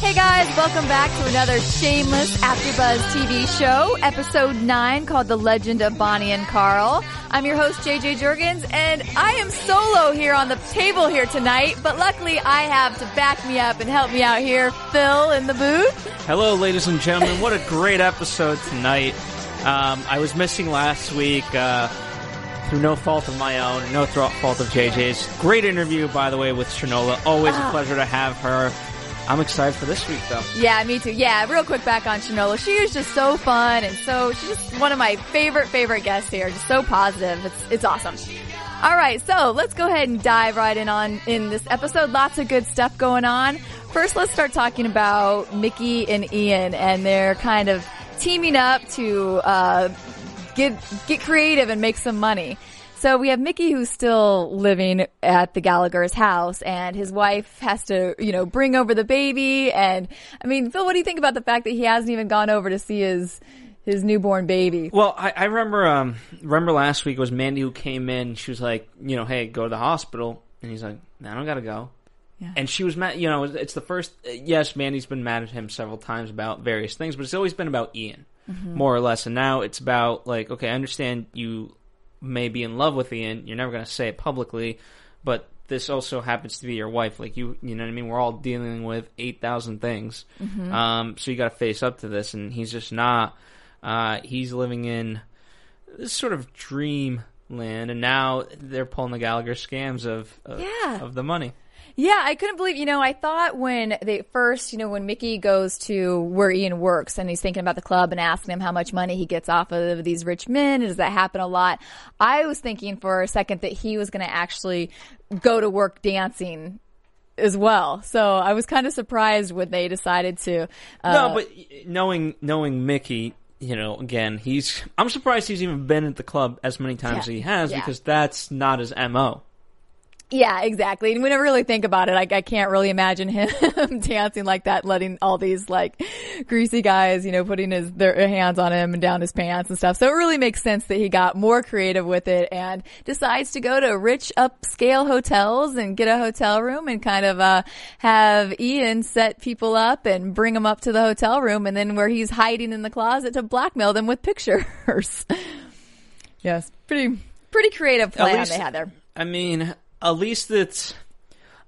Hey guys, welcome back to another shameless AfterBuzz TV show, episode 9 called The Legend of Bonnie and Carl. I'm your host JJ Jurgens and I am solo here on the table here tonight, but luckily I have to back me up and help me out here, Phil in the booth. Hello, ladies and gentlemen. What a great episode tonight. Um, I was missing last week uh, through no fault of my own, no th- fault of JJ's. Great interview, by the way, with Shanola. Always a pleasure to have her. I'm excited for this week, though. Yeah, me too. Yeah, real quick back on Shanola. She is just so fun and so she's just one of my favorite favorite guests here. Just so positive. It's it's awesome. All right, so let's go ahead and dive right in on in this episode. Lots of good stuff going on. First, let's start talking about Mickey and Ian and they're kind of teaming up to uh, get get creative and make some money. So we have Mickey who's still living at the Gallagher's house and his wife has to, you know, bring over the baby. And I mean, Phil, what do you think about the fact that he hasn't even gone over to see his, his newborn baby? Well, I, I remember, um, remember last week was Mandy who came in. She was like, you know, hey, go to the hospital. And he's like, I don't gotta go. Yeah. And she was mad, you know, it's the first, yes, Mandy's been mad at him several times about various things, but it's always been about Ian, more or less. And now it's about, like, okay, I understand you may be in love with Ian. You're never going to say it publicly, but this also happens to be your wife. Like you, you know what I mean? We're all dealing with 8,000 things. Um, so you got to face up to this. And he's just not, uh, he's living in this sort of dream land. And now they're pulling the Gallagher scams of, of, Yeah. of the money. Yeah, I couldn't believe, you know, I thought when they first, you know, when Mickey goes to where Ian works and he's thinking about the club and asking him how much money he gets off of these rich men, does that happen a lot? I was thinking for a second that he was going to actually go to work dancing as well. So I was kind of surprised when they decided to. Uh, No, but knowing knowing Mickey, you know, again, he's. I'm surprised he's even been at the club as many times as he has Yeah. because that's not his mo. Yeah, exactly. And when I really think about it, I, I can't really imagine him dancing like that, letting all these like greasy guys, you know, putting his their hands on him and down his pants and stuff. So it really makes sense that he got more creative with it and decides to go to rich upscale hotels and get a hotel room and kind of uh have Ian set people up and bring them up to the hotel room and then where he's hiding in the closet to blackmail them with pictures. yes, pretty pretty creative plan least- they had there. I mean, at least it's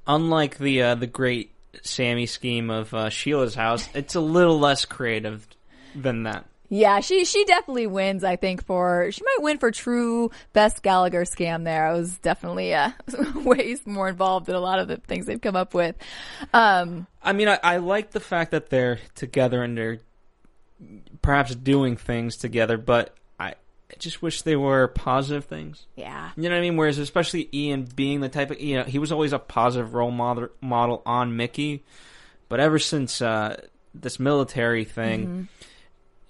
unlike the uh, the great Sammi scheme of uh, Sheila's house. It's a little less creative than that. Yeah, she she definitely wins. I think for she might win for true best Gallagher scam. There, I was definitely uh, ways more involved in a lot of the things they've come up with. Um, I mean, I, I like the fact that they're together and they're perhaps doing things together, but I, just wish they were positive things. yeah, You know what I mean? Whereas, especially Ian being the type of you know, he was always a positive role model model on Mickey, but ever since uh, this military thing,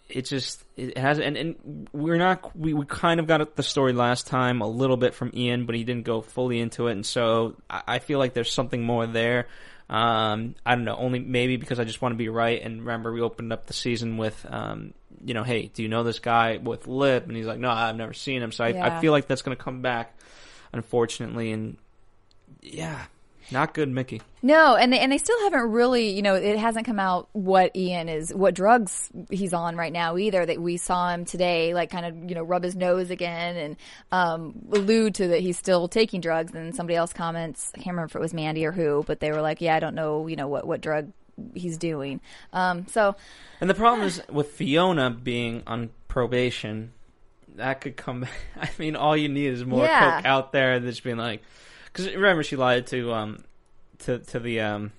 it just it has and, and we're not we, we kind of got the story last time a little bit from Ian, but he didn't go fully into it, and so I, I feel like there's something more there. Um, I don't know, only maybe because I just want to be right. And remember, we opened up the season with, um, you know, hey, do you know this guy with Lip? And he's like, no, I've never seen him. So I, Yeah. I feel like that's going to come back, unfortunately. And yeah, not good, Mickey. no, and they and they still haven't really, you know, it hasn't come out what Ian is, what drugs he's on right now either. That we saw him today, like kind of, you know, rub his nose again and um, allude to that he's still taking drugs. And somebody else comments, I can't remember if it was Mandy or who, but they were like, yeah, I don't know, you know, what what drug he's doing. Um, so And the problem is with Fiona being on probation, that could come. I mean, all you need is more Yeah. coke out there that's being like, because remember she lied to um to to the um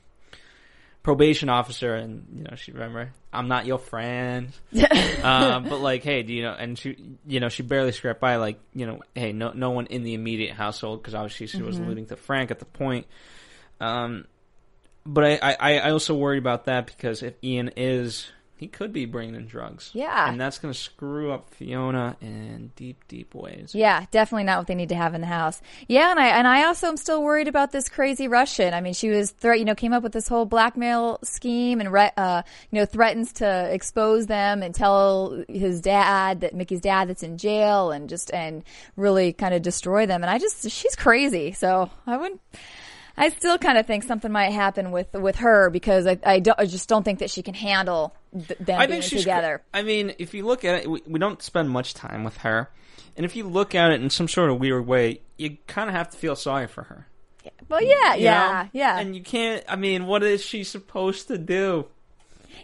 probation officer and you know she remember I'm not your friend um but like hey do you know and she you know she barely scraped by like you know hey no no one in the immediate household because obviously she was alluding to Frank at the point um but I, I I also worry about that because if Ian is he could be bringing in drugs Yeah. and that's gonna screw up Fiona in deep deep ways Yeah, definitely not what they need to have in the house. Yeah, and I and I also am still worried about this crazy Russian. I mean, she was threat, you know, came up with this whole blackmail scheme and re- uh, you know, threatens to expose them and tell his dad that Mickey's dad that's in jail and just and really kind of destroy them. And I just she's crazy. So, I wouldn't I still kind of think something might happen with with her because I I, I just don't think that she can handle th- them I being together. I mean, if you look at it, we, we don't spend much time with her, and if you look at it in some sort of weird way, you kind of have to feel sorry for her. Well, yeah, you yeah, know? yeah. And you can't. I mean, what is she supposed to do?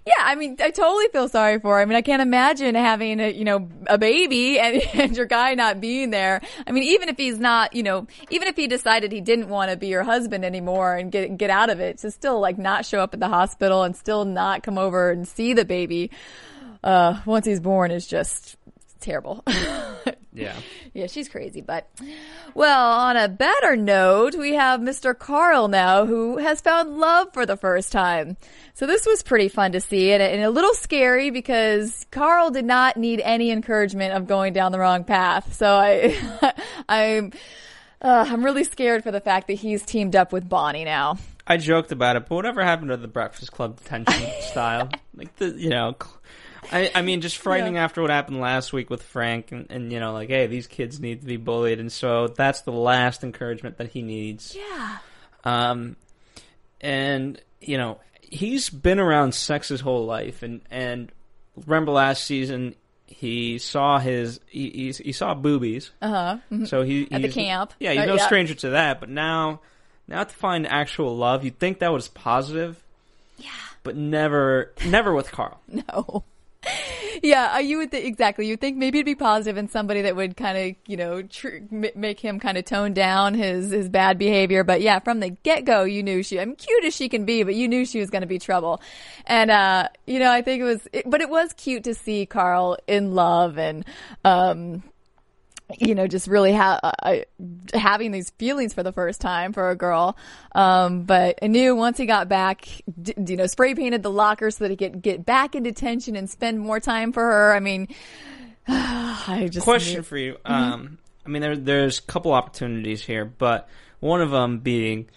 Yeah, I mean, I totally feel sorry for her. I mean, I can't imagine having a, you know, a baby and, and your guy not being there. I mean, even if he's not, you know, even if he decided he didn't want to be your husband anymore and get, get out of it, to still like not show up at the hospital and still not come over and see the baby, uh, once he's born is just terrible. Yeah. Yeah, she's crazy. But, well, on a better note, we have Mr. Carl now who has found love for the first time. So this was pretty fun to see and, and a little scary because Carl did not need any encouragement of going down the wrong path. So I, I'm, uh, I'm really scared for the fact that he's teamed up with Bonnie now. I joked about it, but whatever happened to the Breakfast Club detention style? Like the, you know, I, I mean, just frightening Yeah. after what happened last week with Frank, and, and you know, like, hey, these kids need to be bullied, and so that's the last encouragement that he needs. Yeah. Um, and you know, he's been around sex his whole life, and and remember last season he saw his he he, he saw boobies, Uh huh. so he At the camp. Yeah, he's Uh, no yeah. stranger to that. But now, now to find actual love, you'd think that was positive. Yeah. But never, never with Carl. No. Yeah, uh, you would think exactly. You'd think maybe it'd be positive in somebody that would kind of, you know, tr- make him kind of tone down his his bad behavior. But yeah, from the get go, you knew she. I'm cute as she can be, but you knew she was going to be trouble. And uh, you know, I think it was, it, but it was cute to see Carl in love and um, you know, just really ha- uh, having these feelings for the first time for a girl. Um, but I knew once he got back, d- you know, spray painted the locker so that he could get back in detention and spend more time for her. I mean, I just Question knew- for you. Mm-hmm. Um, I mean, there, there's a couple opportunities here, but one of them being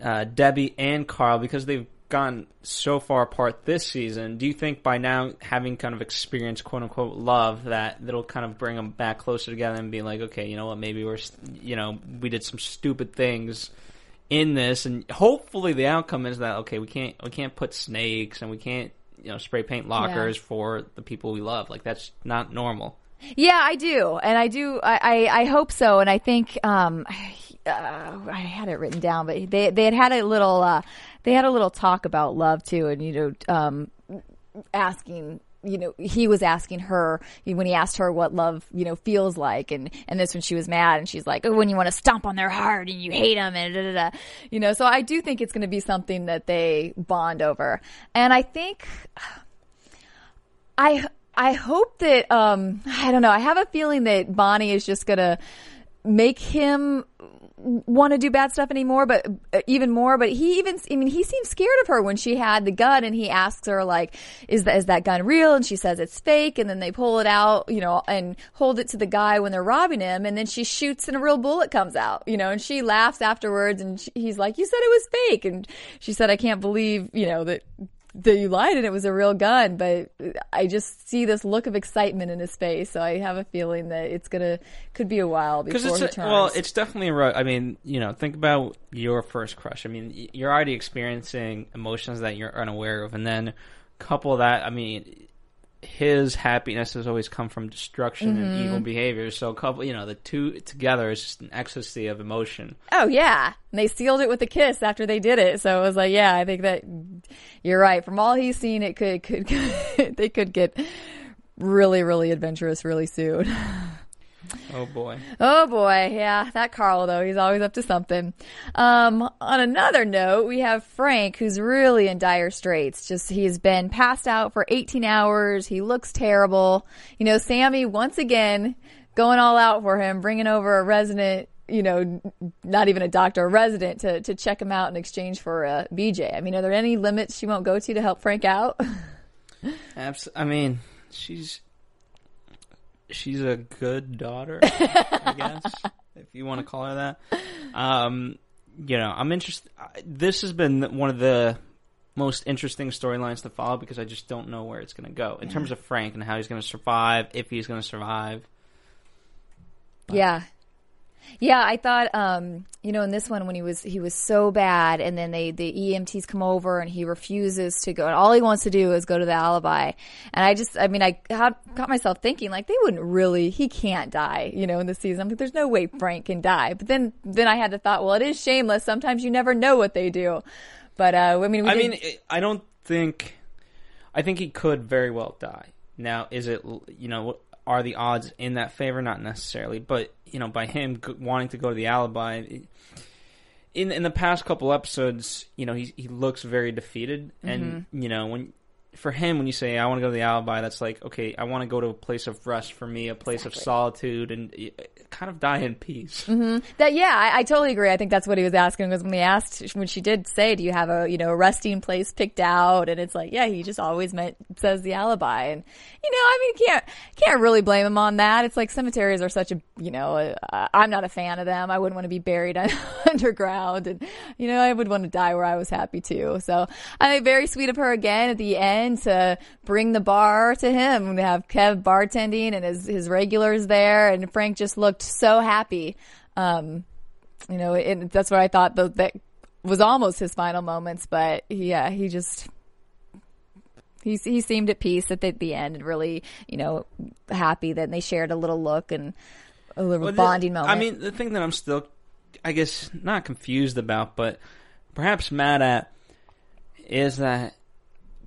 uh, Debbie and Carl because they've gone so far apart this season. Do you think by now having kind of experienced quote unquote love that that'll kind of bring them back closer together and be like, okay, you know what, maybe we're, you know, we did some stupid things in this, and hopefully the outcome is that okay, we can't we can't put snakes and we can't you know spray paint lockers for the people we love. Like that's not normal. Yeah, I do, and I do. I, I, I hope so, and I think um, uh, I had it written down, but they they had had a little uh, they had a little talk about love too, and you know, um, asking. You know, he was asking her when he asked her what love, you know, feels like, and and this when she was mad, and she's like, "Oh, when you want to stomp on their heart and you hate them," and da da da. You know, so I do think it's going to be something that they bond over, and I think I I hope that um I don't know. I have a feeling that Bonnie is just gonna make him want to do bad stuff anymore, but uh, even more. But he even I mean he seems scared of her when she had the gun, and he asks her like, "Is that is that gun real?" And she says it's fake, and then they pull it out, you know, and hold it to the guy when they're robbing him, and then she shoots, and a real bullet comes out, you know, and she laughs afterwards, and she, he's like, "You said it was fake," and she said, "I can't believe, you know, that." That you lied and it was a real gun, but I just see this look of excitement in his face, so I have a feeling that it's gonna could be a while before Because he it's turns. a, well, it's definitely a. ru- I mean, you know, think about your first crush. I mean, you're already experiencing emotions that you're unaware of, and then couple that. I mean, his happiness has always come from destruction and Mm-hmm. evil behavior. So, a couple, you know, the two together is just an ecstasy of emotion. oh yeah, and they sealed it with a kiss after they did it. So it was like, yeah, I think that you're right. From all he's seen, it could could they could get really really adventurous really soon. Oh boy. Oh boy, yeah, that Carl though, he's always up to something. Um, on another note, we have Frank who's really in dire straits. Just he's been passed out for 18 hours. He looks terrible. You know, Sammi once again going all out for him, bringing over a resident, you know, not even a doctor, a resident to to check him out in exchange for a BJ. I mean, are there any limits she won't go to to help Frank out? Abs- I mean, she's she's a good daughter, I guess, if you want to call her that. Um, you know, I'm interested. This has been one of the most interesting storylines to follow because I just don't know where it's going to go in terms of Frank and how he's going to survive, if he's going to survive. Yeah. Yeah, I thought, um, you know, in this one when he was he was so bad, and then they the EMTs come over and he refuses to go, and all he wants to do is go to the alibi. And I just, I mean, I got, got myself thinking like they wouldn't really, he can't die, you know, in the season. I'm like, there's no way Frank can die. But then then I had the thought, well, it is shameless. Sometimes you never know what they do. But uh, I mean, we I mean, I don't think. I think he could very well die. Now, is it you know are the odds in that favor? Not necessarily, but you know by him wanting to go to the alibi. In in the past couple episodes, you know he he looks very defeated, and mm-hmm. you know when for him when you say I want to go to the alibi, that's like okay, I want to go to a place of rest for me, a place of solitude, and kind of die in peace. Mm-hmm. That yeah, I, I totally agree. I think that's what he was asking was when he asked when she did say, "Do you have a you know a resting place picked out?" And it's like, yeah, he just always meant says the alibi, and you know, I mean, can't can't really blame him on that. It's like cemeteries are such a you know, I'm not a fan of them. I wouldn't want to be buried underground, and you know, I would want to die where I was happy too. So I think very sweet of her again at the end to bring the bar to him and have Kev bartending and his his regulars there, and Frank just looked so happy. Um, you know, it, that's what I thought the, that was almost his final moments, but yeah, he just he he seemed at peace at the, the end and really, you know, happy that they shared a little look and a little Well, the- bonding moment. I mean, the thing that I'm still, I guess, not confused about, but perhaps mad at, is that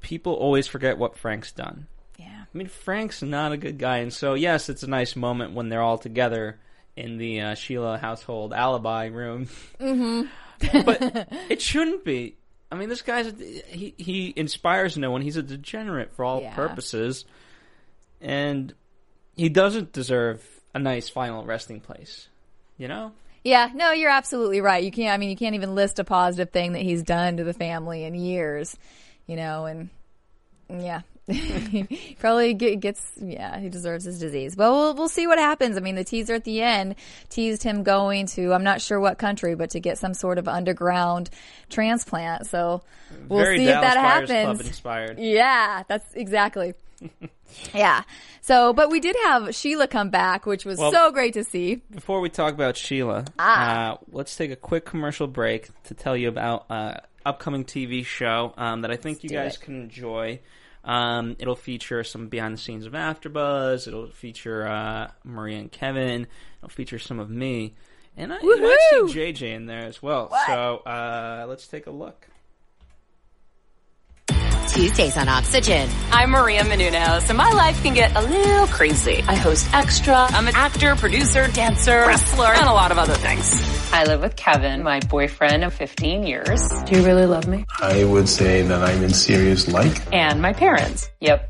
people always forget what Frank's done. yeah, I mean, Frank's not a good guy, and so yes, it's a nice moment when they're all together in the uh, Sheila household alibi room. Mm-hmm. but it shouldn't be. I mean, this guy's he he inspires no one. He's a degenerate for all Yeah. purposes, and he doesn't deserve a nice final resting place. You know. yeah. No, you're absolutely right. You can't. I mean, you can't even list a positive thing that he's done to the family in years. You know, and yeah. He probably get, gets yeah he deserves his disease well we'll we'll see what happens i mean the teaser at the end teased him going to i'm not sure what country but to get some sort of underground transplant so we'll Very see Dallas if that Buyers Club happens inspired. yeah that's exactly yeah so but we did have sheila come back which was Well- so great to see Before we talk about Sheila, Ah. uh, let's take a quick commercial break to tell you about uh, upcoming TV show um, that I think you guys it. can enjoy. Um, it'll feature some behind the scenes of AfterBuzz. It'll feature uh, Maria and Kevin. It'll feature some of me, and I, you Woohoo! see JJ in there as well. So uh, let's take a look. Tuesdays on Oxygen. I'm Maria Menounos, and my life can get a little crazy. I host Extra. I'm an actor, producer, dancer, wrestler, and a lot of other things. I live with Kevin, my boyfriend of 15 years. Do you really love me? I would say that I'm in serious like. And my parents. Yep,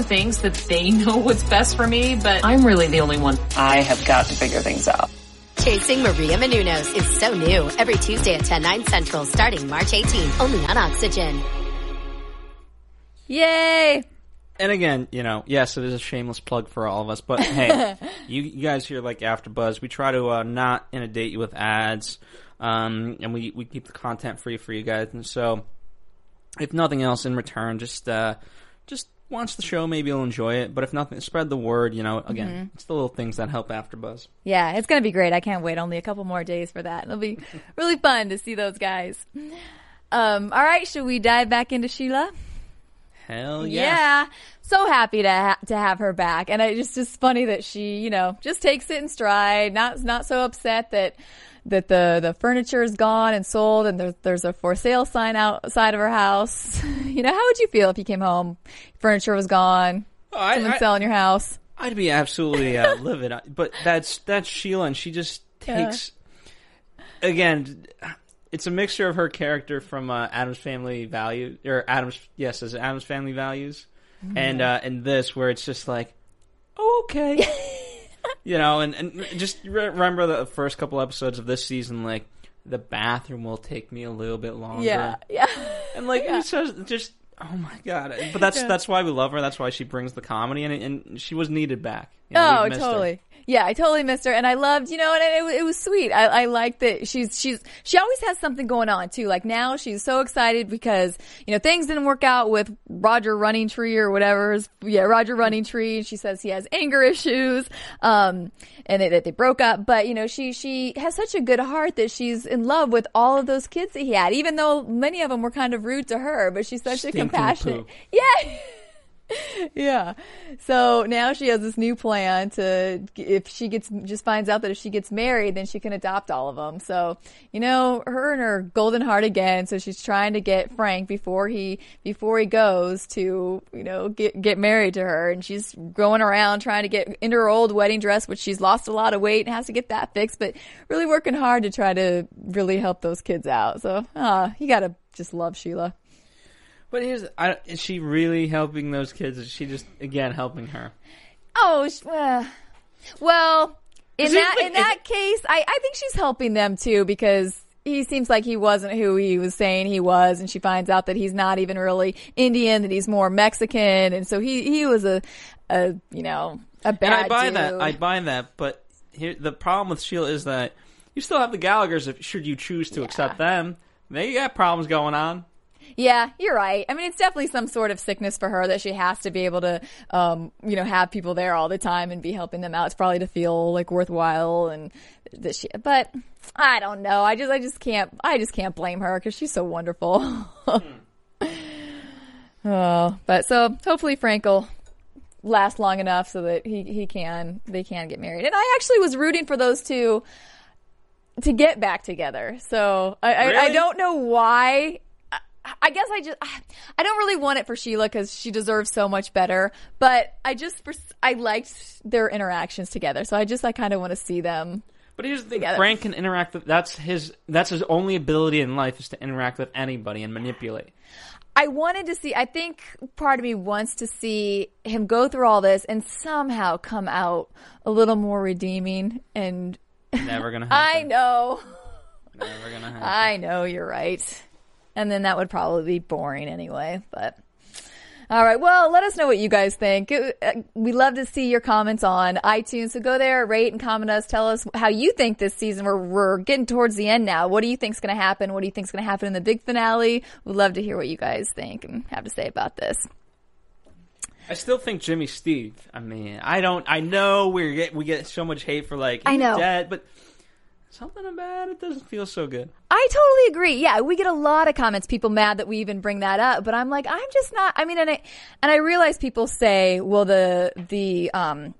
thinks that they know what's best for me, but I'm really the only one. I have got to figure things out. Chasing Maria Menounos is so new. Every Tuesday at 10, 9 central starting March 18th. Only on Oxygen. yay And again, you know, yes, it is a shameless plug for all of us, but hey, you, you guys here like AfterBuzz, we try to uh, not inundate you with ads, um, and we, we keep the content free for you guys. And so, if nothing else in return, just uh, wants the show, maybe you'll enjoy it. But if nothing, spread the word. You know, again, Mhm. it's the little things that help AfterBuzz. Yeah, it's gonna be great. I can't wait. Only a couple more days for that. It'll be really fun to see those guys. Um, all right, should we dive back into Sheila? Hell yeah! So happy to ha- to have her back, and it just just funny that she, you know, just takes it in stride. Not not so upset that that the the furniture is gone and sold, and there's there's a for sale sign outside of her house. you know, how would you feel if you came home, furniture was gone, I- someone selling your house? I'd be absolutely uh, livid. But that's that's Sheila, and she just Yeah. takes. Again, it's a mixture of her character from uh, Addams Family Values, or Adam's yes, as Addams Family Values, Mm-hmm. and uh, and this where it's just like, oh okay, you know, and and just remember the first couple episodes of this season, like the bathroom will take me a little bit longer. Yeah, yeah. And like says, just oh my god! But that's Yeah. that's why we love her. That's why she brings the comedy, and and she was needed back. You know, oh, we've her. Yeah, I totally missed her, and I loved, you know, and it, it was sweet. I, I like that she's she's she always has something going on too. Like now, she's so excited because you know things didn't work out with Roger Running Tree or whatever. Yeah, Roger Running Tree. She says he has anger issues, um, and they, that they broke up. But you know, she she has such a good heart that she's in love with all of those kids that he had, even though many of them were kind of rude to her. But she's such Stinking a compassionate. poo. Yeah. yeah. So now she has this new plan to, if she gets, just finds out that if she gets married, then she can adopt all of them. So, you know, her and her golden heart again. So she's trying to get Frank before he, before he goes to, you know, get, get married to her. And she's going around trying to get into her old wedding dress, which she's lost a lot of weight and has to get that fixed, but really working hard to try to really help those kids out. So, ah, you gotta just love Sheila. But here's, I, is she really helping those kids? Is she just again helping her? Oh, uh, well, in that like- in that case, I I think she's helping them too because he seems like he wasn't who he was saying he was, and she finds out that he's not even really Indian, that he's more Mexican, and so he he was a a you know a bad and I buy dude. that. I buy that. But here, the problem with Sheila is that you still have the Gallagher's. If should you choose to accept them, they got problems going on. Yeah, you're right. I mean, it's definitely some sort of sickness for her that she has to be able to, um, you know, have people there all the time and be helping them out. It's probably to feel like worthwhile and that she, but I don't know. I just, I just can't, I just can't blame her because she's so wonderful. oh, but so hopefully Frank will last long enough so that he, he can, they can get married. And I actually was rooting for those two to get back together. So I, I, I don't know why. I, guess I just I don't really want it for Sheila because she deserves so much better. But I just I liked their interactions together, so I just I kind of want to see them. But here's the thing: Together. Frank can interact with. That's his. That's his only ability in life is to interact with anybody and manipulate. I wanted to see. I think part of me wants to see him go through all this and somehow come out a little more redeeming. And Never gonna happen. I know, Never gonna happen. I know you're right. And then that would probably be boring anyway. But all right, well, let us know what you guys think. Uh, We love to see your comments on iTunes. So go there, rate and comment us. Tell us how you think this season. We're we're getting towards the end now. What do you think's going to happen? What do you think's going to happen in the big finale? We'd love to hear what you guys think and have to say about this. I still think Jimmy Steve. I mean, I don't. I know we get we get so much hate for like I know. dead, but something about it doesn't feel so good. I totally agree. Yeah, we get a lot of comments, people mad that we even bring that up, but I'm like, I'm just not. I mean, and I and I realize people say, well, the the um,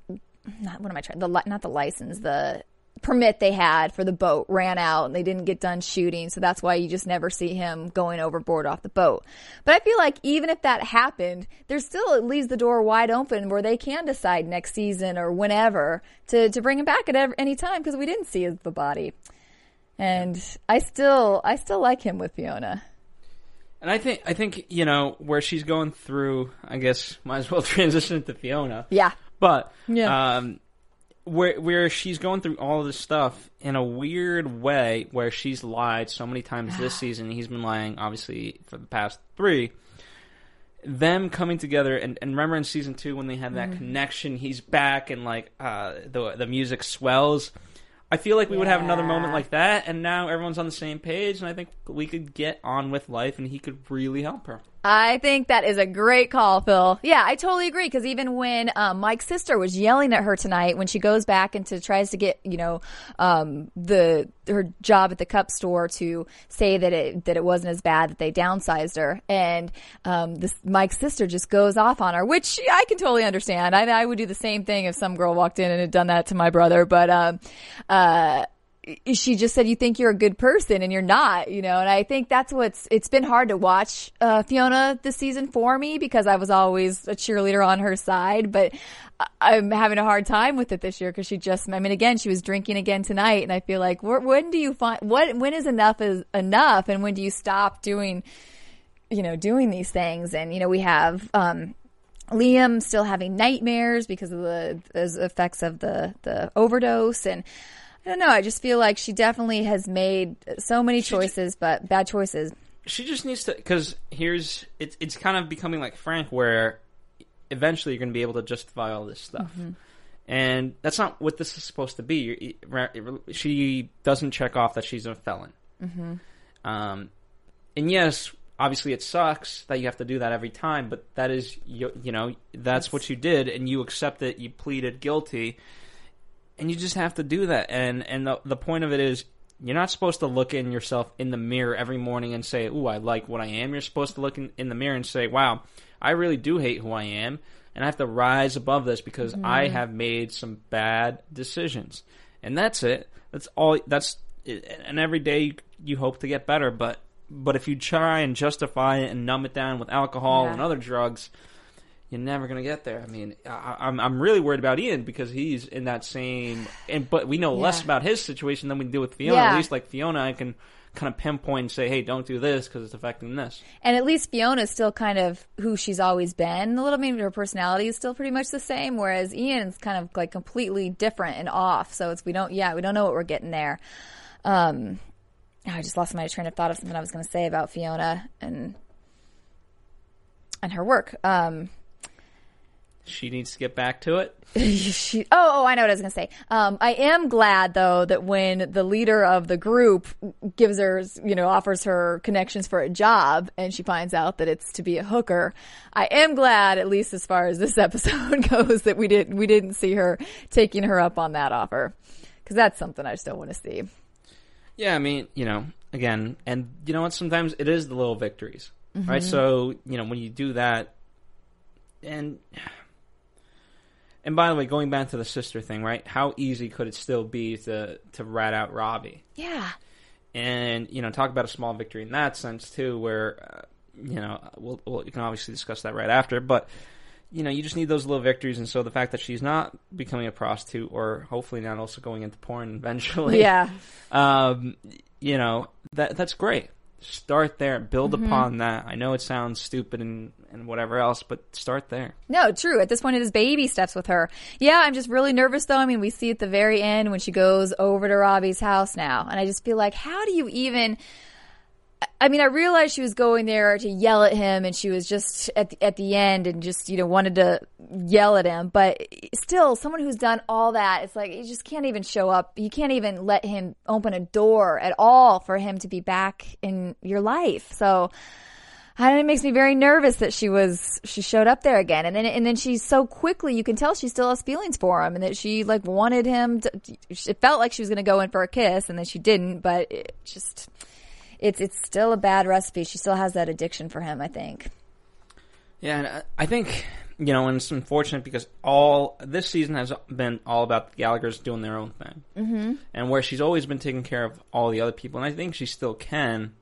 not what am I trying? The not the license, the permit they had for the boat ran out and they didn't get done shooting, so that's why you just never see him going overboard off the boat. But I feel like even if that happened, there's still it leaves the door wide open where they can decide next season or whenever to to bring him back at any time because we didn't see his, the body. And I still, I still like him with Fiona. And I think I think you know where she's going through. I guess might as well transition to Fiona. Yeah. But Yeah. um, where where she's going through all this stuff in a weird way, where she's lied so many times this season. He's been lying, obviously, for the past three. Them coming together, and, and remember in season two when they had that Mhm. connection, he's back, and like uh, the the music swells. I feel like we would have another moment like that, and now everyone's on the same page, and I think we could get on with life, and he could really help her. I think that is a great call, Phil. Yeah, I totally agree. Because even when um, Mike's sister was yelling at her tonight, when she goes back and to tries to get you know um, the her job at the cup store to say that it that it wasn't as bad that they downsized her, and um, this Mike's sister just goes off on her, which I can totally understand. I, I would do the same thing if some girl walked in and had done that to my brother, but um, uh, she just said you think you're a good person and you're not, you know. And I think that's what's it's been hard to watch uh, Fiona this season for me because I was always a cheerleader on her side, but I'm having a hard time with it this year because she just I mean again she was drinking again tonight and I feel like when do you find what when is enough is enough and when do you stop doing you know doing these things and you know we have um Liam still having nightmares because of the, the effects of the the overdose and I don't know. I just feel like she definitely has made so many choices, but bad choices. She just needs to because here's it's it's kind of becoming like Frank, where eventually you're going to be able to justify all this stuff, Mm-hmm. and that's not what this is supposed to be. She doesn't check off that she's a felon, Mm-hmm. um, and yes, obviously it sucks that you have to do that every time, but that is you, you know that's what you did, and you accept it. You pleaded guilty, and you just have to do that. And and the the point of it is. You're not supposed to look in yourself in the mirror every morning and say, "Ooh, I like what I am." You're supposed to look in, in the mirror and say, "Wow, I really do hate who I am, and I have to rise above this because mm-hmm. I have made some bad decisions." And that's it. That's all. That's and every day you hope to get better, but but if you try and justify it and numb it down with alcohol Yeah. and other drugs, you're never gonna get there. I mean, I, I'm I'm really worried about Ian because he's in that same. And but we know less about his situation than we do with Fiona. Yeah. At least like Fiona, I can kind of pinpoint and say, hey, don't do this because it's affecting this. And at least Fiona's still kind of who she's always been. A little maybe her personality is still pretty much the same, whereas Ian's kind of like completely different and off. So it's we don't yeah, we don't know what we're getting there. Um I just lost my train of thought of something I was gonna say about Fiona and and her work. Um She needs to get back to it. she, oh, oh, I know what I was going to say. Um, I am glad though that when the leader of the group gives her, you know, offers her connections for a job and she finds out that it's to be a hooker, I am glad, at least as far as this episode goes, that we didn't, we didn't see her taking her up on that offer. Cause that's something I still want to see. Yeah, I mean, you know, again, and you know what? Sometimes it is the little victories, right? So you know when you do that, and and by the way, going back to the sister thing, right? How easy could it still be to to rat out Robbie? Yeah. and you know talk about a small victory in that sense too where uh, you know we'll, we'll you can obviously discuss that right after but you know you just need those little victories and so the fact that she's not becoming a prostitute or hopefully not also going into porn eventually Yeah. um you know that that's great start there build mm-hmm. upon that i know it sounds stupid and and whatever else but start there No, true. At this point, it is baby steps with her. Yeah, I'm just really nervous though. I mean, we see at the very end when she goes over to Robbie's house now, and I just feel like, how do you even? I mean, I realized she was going there to yell at him, and she was just at the, at the end and just you know wanted to yell at him. But still, someone who's done all that, it's like you just can't even show up. You can't even let him open a door at all for him to be back in your life. So. I don't know, it makes me very nervous that she was she showed up there again, and then and then she so quickly you can tell she still has feelings for him, and that she like wanted him. to It felt like she was going to go in for a kiss, and then she didn't. But it just it's it's still a bad recipe. She still has that addiction for him. I think. Yeah, and I- I think you know, and it's unfortunate because all this season has been all about the Gallagher's doing their own thing, mm-hmm. and where she's always been taking care of all the other people, and I think she still can,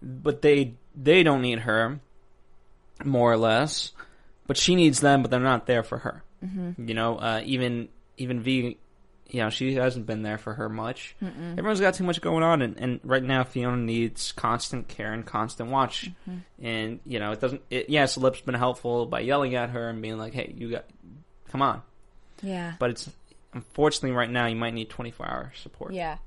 but they they don't need her, more or less, but she needs them, but they're not there for her. Mm-hmm. You know, uh, even even V. You know, she hasn't been there for her much. Everyone's got too much going on, and, and right now Fiona needs constant care and constant watch. Mm-hmm. And you know, it doesn't. It, yes, Lip's been helpful by yelling at her and being like, "Hey, you got, come on." Yeah. But it's unfortunately right now you might need twenty four hour support. Yeah.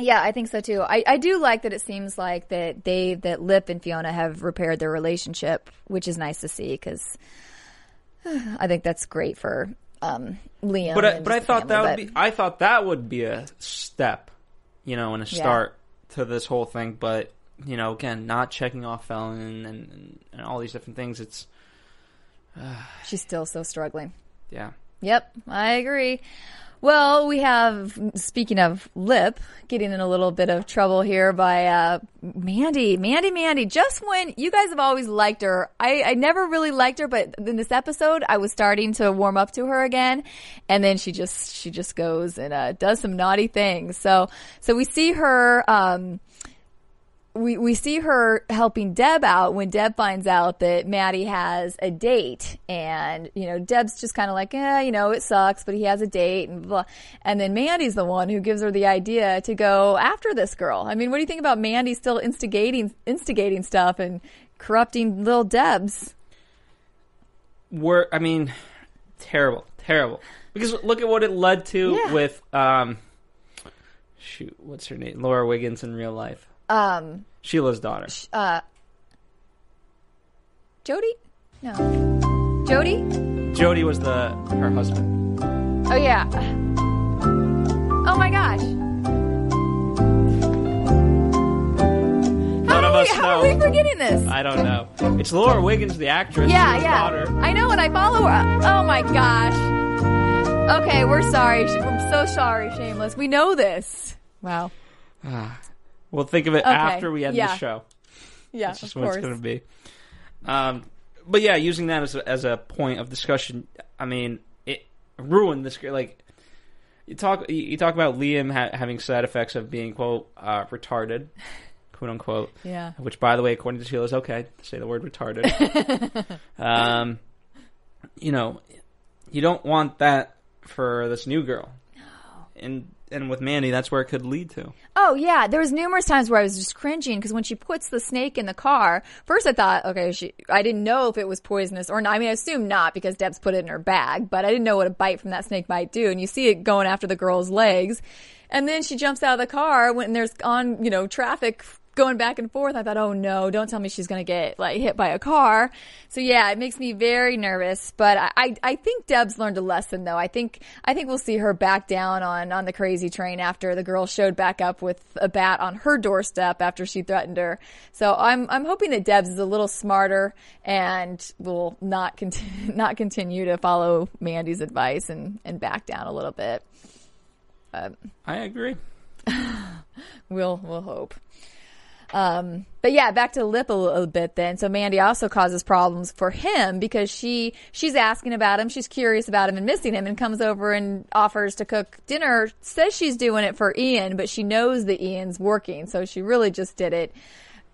Yeah, I think so too. I, I do like that it seems like that they that Lip and Fiona have repaired their relationship, which is nice to see because I think that's great for um, Liam. But I, but I thought that family, would but- be I thought that would be a step, you know, and a Yeah. start to this whole thing. But you know, again, not checking off felon and, and, and all these different things. It's She's still so struggling. yeah. Yep, I agree. Well, we have, speaking of Lip, getting in a little bit of trouble here by uh, Mandy. Mandy, Mandy, just when you guys have always liked her. I, I never really liked her, but in this episode, I was starting to warm up to her again. And then she just, she just goes and uh, does some naughty things. So, so we see her, um, we, we see her helping Deb out when Deb finds out that Matty has a date and, you know, Deb's just kind of like, eh, you know, it sucks, but he has a date and blah. And then Mandy's the one who gives her the idea to go after this girl. I mean, what do you think about Mandy still instigating, instigating stuff and corrupting little Debs? Were I mean, terrible, terrible. Because look at what it led to Yeah. with um, shoot, what's her name? Laura Wiggins in real life. Um, Sheila's daughter. uh, Jody? No. Jody? Jody was the her husband. Oh yeah. Oh my gosh. None of us How know. are we forgetting this? I don't know. It's Laura Wiggins, the actress. Yeah, yeah. Daughter. I know, and I follow her. Oh my gosh. Okay, we're sorry. I'm so sorry, Shameless. We know this. Wow. We'll think of it Okay, after we end yeah. the show. Yeah, That's just of what course. it's going to be. Um, but yeah, using that as a, as a point of discussion, I mean, it ruined this. Like you talk, you- talk about Liam ha- having side effects of being quote uh, retarded, quote unquote. Yeah. Which, by the way, according to Sheila, is okay to say the word retarded. um, you know, you don't want that for this new girl. No. And and with Mandy, that's where it could lead to. Oh yeah, there was numerous times where I was just cringing because when she puts the snake in the car, first I thought, okay, she, I didn't know if it was poisonous or not. I mean, I assume not because Deb's put it in her bag, but I didn't know what a bite from that snake might do. And you see it going after the girl's legs, and then she jumps out of the car when there's on, you know, traffic going back and forth. I thought, oh no, don't tell me she's gonna get like hit by a car. So yeah, it makes me very nervous. But I, I, I think Deb's learned a lesson though. I think, I think we'll see her back down on, on the crazy train after the girl showed back up with a bat on her doorstep after she threatened her. So I'm, I'm hoping that Deb's is a little smarter and will not continue, not continue to follow Mandy's advice and, and back down a little bit. But I agree. we'll we'll hope. Um, but yeah, back to Lip a little bit then. So Mandy also causes problems for him because she she's asking about him, she's curious about him and missing him, and comes over and offers to cook dinner. Says she's doing it for Ian, but she knows that Ian's working, so she really just did it.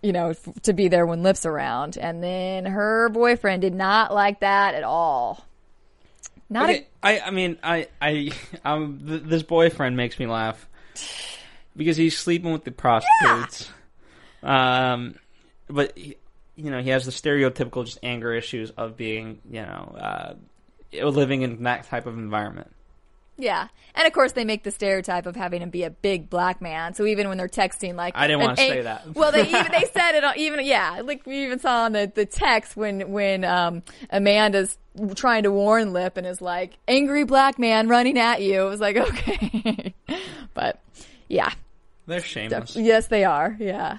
You know, f- to be there when Lip's around, and then her boyfriend did not like that at all. Not Okay, I I mean I I um th- this boyfriend makes me laugh because he's sleeping with the prostitutes. Um, but he, you know he has the stereotypical just anger issues of being you know uh living in that type of environment. Yeah. And of course they make the stereotype of having him be a big black man. So even when they're texting like I didn't an wanna say that. well, they even they said it on, even yeah, like we even saw on the the text when when um Amanda's trying to warn Lip and is like angry black man running at you. It was like okay. but yeah. They're shameless. Yes, they are. Yeah.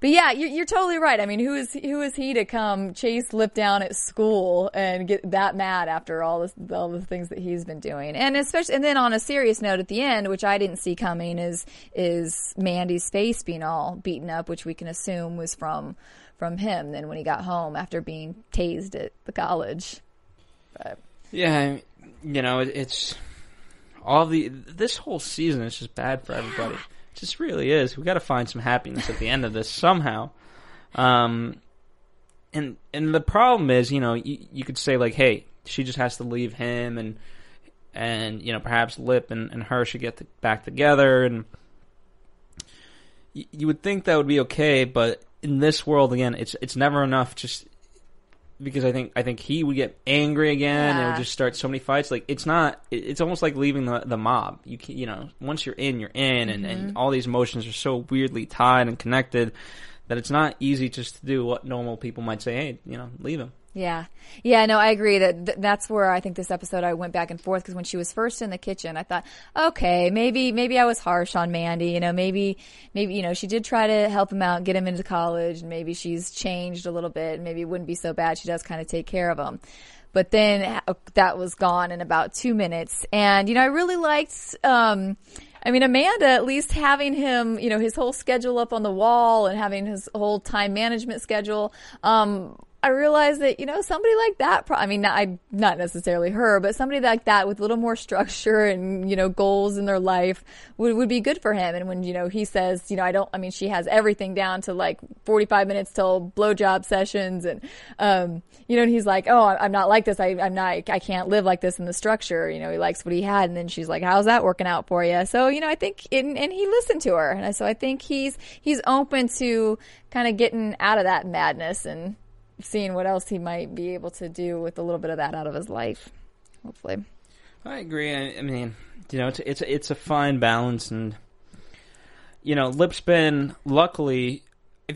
But yeah, you're, you're totally right. I mean, who is who is he to come chase Lip down at school and get that mad after all this, all the things that he's been doing? And especially, and then on a serious note at the end, which I didn't see coming, is is Mandy's face being all beaten up, which we can assume was from from him. Then when he got home after being tased at the college. But Yeah, you know it, it's all the this whole season is just bad for everybody. Just really is. We got to find some happiness at the end of this somehow. Um, and and the problem is, you know, you, you could say like, hey, she just has to leave him, and and you know perhaps Lip and, and her should get back together, and y- you would think that would be okay, but in this world again, it's it's never enough. Just because I think I think he would get angry again and Yeah. would just start so many fights. Like it's not. It's almost like leaving the the mob. You can, you know once you're in, you're in, and, and mm-hmm. all these emotions are so weirdly tied and connected that it's not easy just to do what normal people might say. Hey, you know, leave him. Yeah. Yeah, no, I agree that th- that's where I think this episode I went back and forth because when she was first in the kitchen, I thought, okay, maybe, maybe I was harsh on Mandy, you know, maybe, maybe, you know, she did try to help him out, get him into college and maybe she's changed a little bit and maybe it wouldn't be so bad. She does kind of take care of him. But then that was gone in about two minutes. And, you know, I really liked, um, I mean, Amanda, at least having him, you know, his whole schedule up on the wall and having his whole time management schedule, um, I realized that, you know, somebody like that, pro- I mean, not, I, not necessarily her, but somebody like that with a little more structure and, you know, goals in their life would, would be good for him. And when, you know, he says, you know, I don't, I mean, she has everything down to like 45 minutes till blowjob sessions. And, um, you know, and he's like, oh, I'm not like this. I, I'm not, I can't live like this in the structure. You know, he likes what he had. And then she's like, how's that working out for you? So, you know, I think, and, and he listened to her. And so I think he's, he's open to kind of getting out of that madness and, seeing what else he might be able to do with a little bit of that out of his life. Hopefully, I agree. I, I mean, you know, it's it's it's a fine balance, and you know, Lip's been luckily.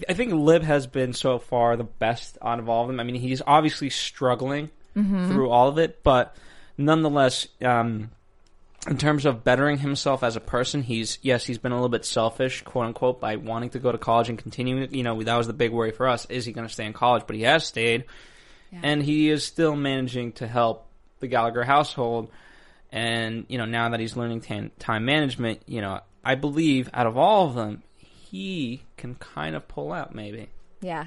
I think Lib has been so far the best out of all of them. I mean, he's obviously struggling Mhm. through all of it, but nonetheless, um, in terms of bettering himself as a person, he's yes, he's been a little bit selfish, quote unquote, by wanting to go to college and continue. You know, that was the big worry for us: is he going to stay in college? But he has stayed, and he is still managing to help the Gallagher household. And you know, now that he's learning tan- time management, you know, I believe out of all of them, he can kind of pull out maybe. yeah,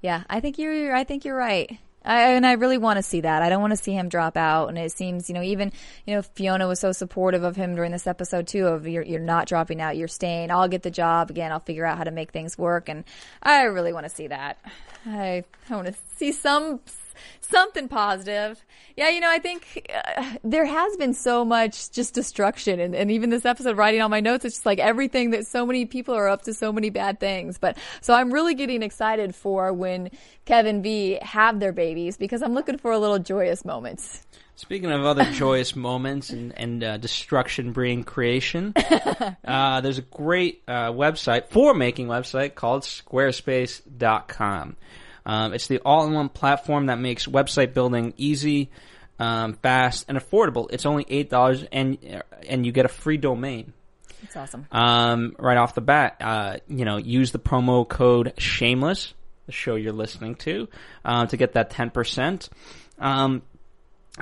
yeah. I think you're. I think you're right. I, and I really want to see that. I don't want to see him drop out. And it seems, you know, even, you know, Fiona was so supportive of him during this episode too. Of you're, you're not dropping out, you're staying. I'll get the job again. I'll figure out how to make things work. And I really want to see that. I, I want to see some something positive. Yeah, you know, I think uh, there has been so much just destruction, and, and even this episode, writing on my notes, it's just like everything that so many people are up to so many bad things. But so I'm really getting excited for when Kevin V have their babies because I'm looking for a little joyous moments. Speaking of other joyous moments and, and uh, destruction bringing creation, uh, there's a great uh, website for making website called squarespace.com. Um, it's the all-in-one platform that makes website building easy, um, fast, and affordable. It's only eight dollars, and and you get a free domain. It's awesome. Um, right off the bat, uh, you know, use the promo code Shameless, the show you're listening to, uh, to get that ten percent. Um,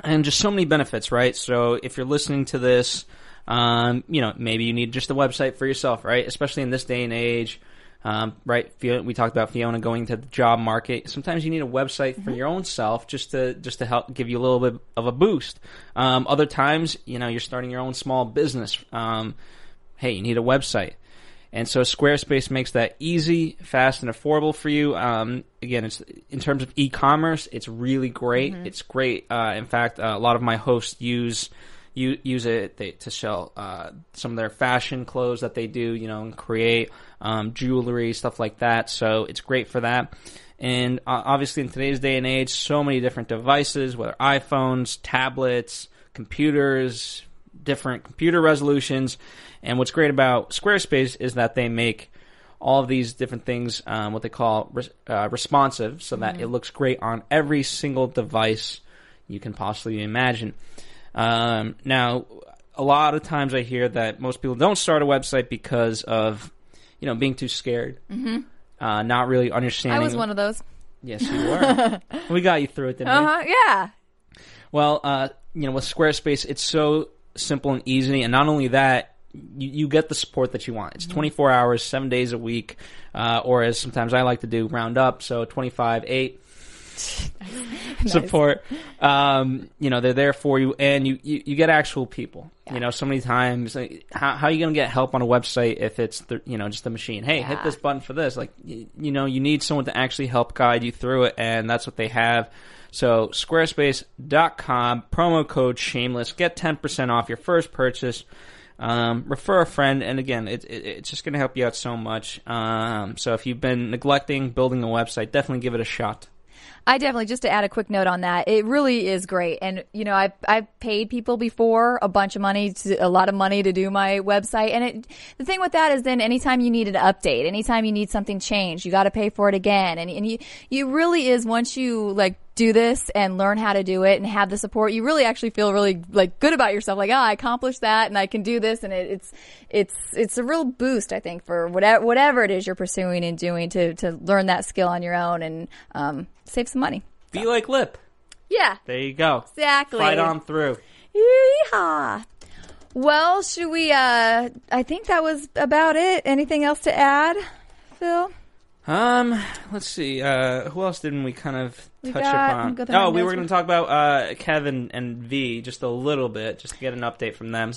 and just so many benefits, right? So if you're listening to this, um, you know, maybe you need just a website for yourself, right? Especially in this day and age, um, right? We talked about Fiona going to the job market. Sometimes you need a website for your own self just to just to help give you a little bit of a boost. Um, other times, you know, you're starting your own small business. Um, hey, you need a website. And so Squarespace makes that easy, fast, and affordable for you. Um, again, it's in terms of e-commerce, it's really great. It's great. Uh, in fact, uh, a lot of my hosts use u- use it they, to sell uh, some of their fashion clothes that they do, you know, and create um, jewelry, stuff like that. So it's great for that. And uh, obviously, in today's day and age, so many different devices, whether iPhones, tablets, computers, different computer resolutions. And what's great about Squarespace is that they make all of these different things, um, what they call res- uh, responsive, so that Mhm. it looks great on every single device you can possibly imagine. Um, now, a lot of times I hear that most people don't start a website because of, you know, being too scared, Mhm. uh, not really understanding. I was one of those. Yes, you were. we got you through it, didn't? Uh huh. Yeah. Well, uh, you know, with Squarespace, it's so simple and easy, and not only that, you, you get the support that you want. It's Mhm. 24 hours, seven days a week, uh, or as sometimes I like to do, round up, so 25, 8 support. Um, you know, they're there for you, and you, you, you get actual people. You know, so many times, like, how, how are you going to get help on a website if it's, the, you know, just the machine? Hey, hit this button for this. Like, you, you know, you need someone to actually help guide you through it, and that's what they have. So, squarespace.com, promo code shameless, get 10% off your first purchase. Um, refer a friend, and again, it, it, it's just going to help you out so much. Um, so, if you've been neglecting building a website, definitely give it a shot. I definitely just to add a quick note on that. It really is great, and you know, I've I've paid people before a bunch of money, to, a lot of money to do my website, and it the thing with that is then anytime you need an update, anytime you need something changed, you got to pay for it again, and and you you really is once you like do this and learn how to do it and have the support, you really actually feel really like good about yourself. Like, oh, I accomplished that and I can do this. And it, it's, it's, it's a real boost, I think, for whatever, whatever it is you're pursuing and doing to, to learn that skill on your own and, um, save some money. Be like Lip. Yeah. There you go. Exactly. Fight on through. Yeehaw. Well, should we, uh, I think that was about it. Anything else to add, Phil? Um, let's see. Uh, who else didn't we kind of We touch upon? Oh, we were going to talk about uh, Kevin and V just a little bit, just to get an update from them.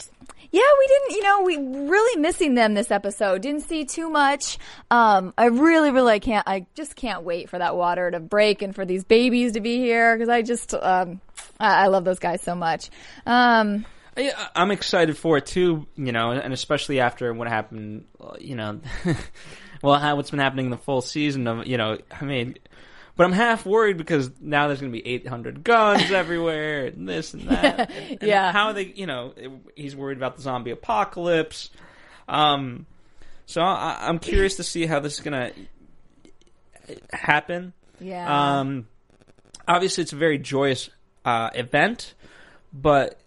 Yeah, we didn't, you know, we really missing them this episode. Didn't see too much. Um, I really, really can't, I just can't wait for that water to break and for these babies to be here because I just, um, I, I love those guys so much. Um, I, I'm excited for it too, you know, and especially after what happened, you know, well, how what's been happening the full season of, you know, I mean, but I'm half worried because now there's going to be 800 guns everywhere and this and that. And, and Yeah. How they, you know, he's worried about the zombie apocalypse. Um, so I, I'm curious to see how this is going to happen. yeah. Um, obviously, it's a very joyous uh, event, but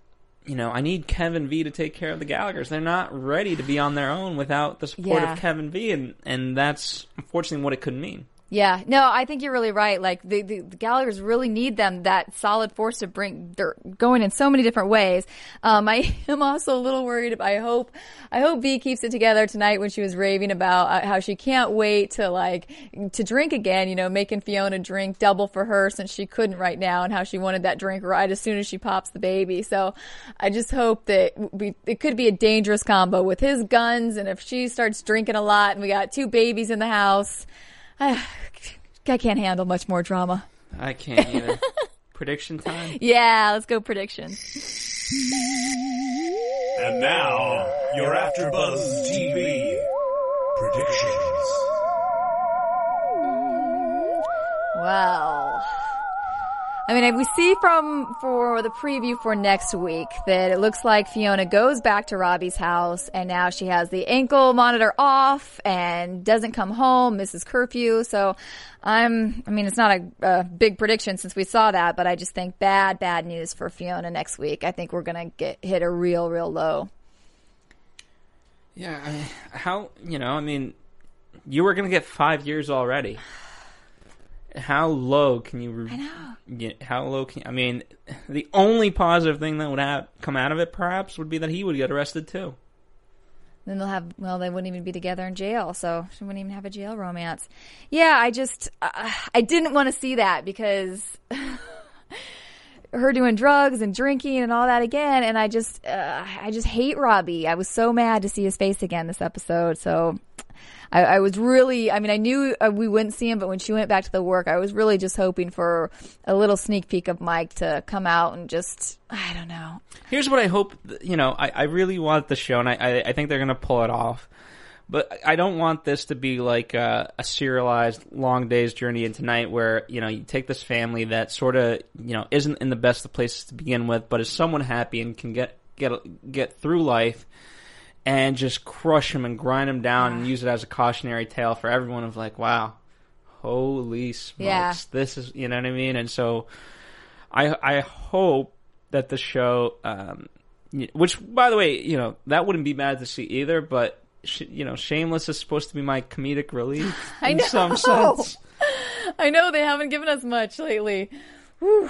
you know, I need Kevin V to take care of the Gallagher's. They're not ready to be on their own without the support Yeah. of Kevin V, and and that's unfortunately what it could mean. Yeah, no, I think you're really right. Like the, the, the Gallagher's really need them that solid force to bring. They're going in so many different ways. Um, I am also a little worried. I hope, I hope V keeps it together tonight when she was raving about uh, how she can't wait to like to drink again. You know, making Fiona drink double for her since she couldn't right now, and how she wanted that drink right as soon as she pops the baby. So I just hope that we it could be a dangerous combo with his guns, and if she starts drinking a lot, and we got two babies in the house. I can't handle much more drama. I can't either. Prediction time. Yeah, let's go predictions. And now, your AfterBuzz TV predictions. Well, I mean, we see from for the preview for next week that it looks like Fiona goes back to Robbie's house, and now she has the ankle monitor off and doesn't come home, misses curfew. So, I'm, I mean, it's not a, a big prediction since we saw that, but I just think bad, bad news for Fiona next week. I think we're gonna get hit a real, real low. Yeah, I, how you know? I mean, you were going to get five years already. How low can you? I know. Get, how low can? I mean, the only positive thing that would have come out of it, perhaps, would be that he would get arrested too. Then they'll have, well, they wouldn't even be together in jail, so she wouldn't even have a jail romance. Yeah, I just, uh, I didn't want to see that because her doing drugs and drinking and all that again, and I just, uh, I just hate Robbie. I was so mad to see his face again this episode, so I, I was really, I mean, I knew uh, we wouldn't see him, but when she went back to the work, I was really just hoping for a little sneak peek of Mike to come out and just, I don't know. Here's what I hope, you know, I, I really want the show, and I, I, I think they're going to pull it off. But I don't want this to be like a, a serialized long day's journey into night, where you know you take this family that sort of you know isn't in the best of places to begin with, but is somewhat happy and can get get get through life, and just crush him and grind him down and use it as a cautionary tale for everyone of like, wow, holy smokes, Yeah. this is you know what I mean, and so I I hope that the show, um, which by the way, you know that wouldn't be bad to see either, but sh- you know, Shameless is supposed to be my comedic relief I in know. some sense. I know they haven't given us much lately. Whew.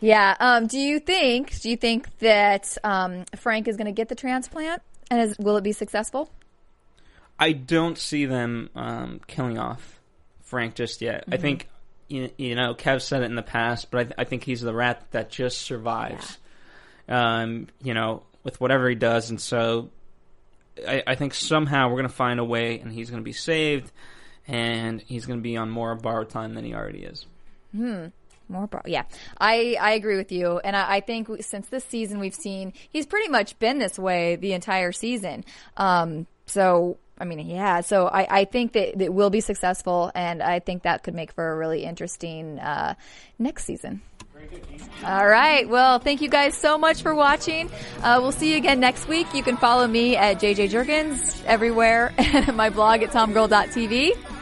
Yeah. Um, do you think? Do you think that um, Frank is going to get the transplant, and is, will it be successful? I don't see them um, killing off Frank just yet. I Mhm. think you, you know Kev said it in the past, but I, th- I think he's the rat that just survives. Um, you know, with whatever he does, and so I, I think somehow we're gonna find a way, and he's gonna be saved, and he's gonna be on more borrowed time than he already is. Hmm. More, pro- yeah. I I agree with you, and I, I think since this season we've seen he's pretty much been this way the entire season. Um. So I mean, has. So I, I think that it will be successful, and I think that could make for a really interesting uh, next season. All right. Well, thank you guys so much for watching. Uh, we'll see you again next week. You can follow me at JJ Jerkins everywhere, and my blog at tomgirl.tv.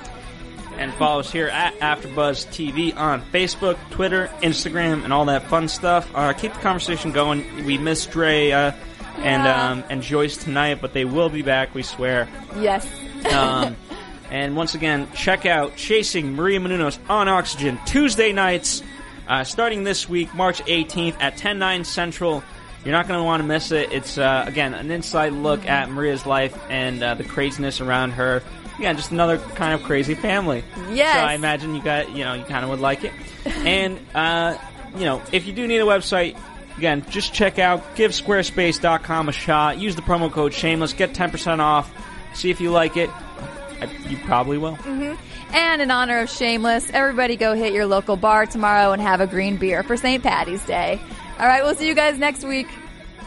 And follow us here at AfterBuzz TV on Facebook, Twitter, Instagram, and all that fun stuff. Uh, keep the conversation going. We missed Dre uh, and Yeah. um, and Joyce tonight, but they will be back. We swear. Yes. Um, and once again, check out Chasing Maria Menounos on Oxygen Tuesday nights, uh, starting this week, March 18th at 10 9 Central. You're not going to want to miss it. It's uh, again an inside look at Maria's life and uh, the craziness around her. Again, just another kind of crazy family. Yes. So I imagine you got you know you kind of would like it. and uh, you know if you do need a website, again just check out givesquarespace.com a shot. Use the promo code Shameless. Get 10% off. See if you like it. I, you probably will. And in honor of Shameless, everybody go hit your local bar tomorrow and have a green beer for St. Patty's Day. All right, we'll see you guys next week.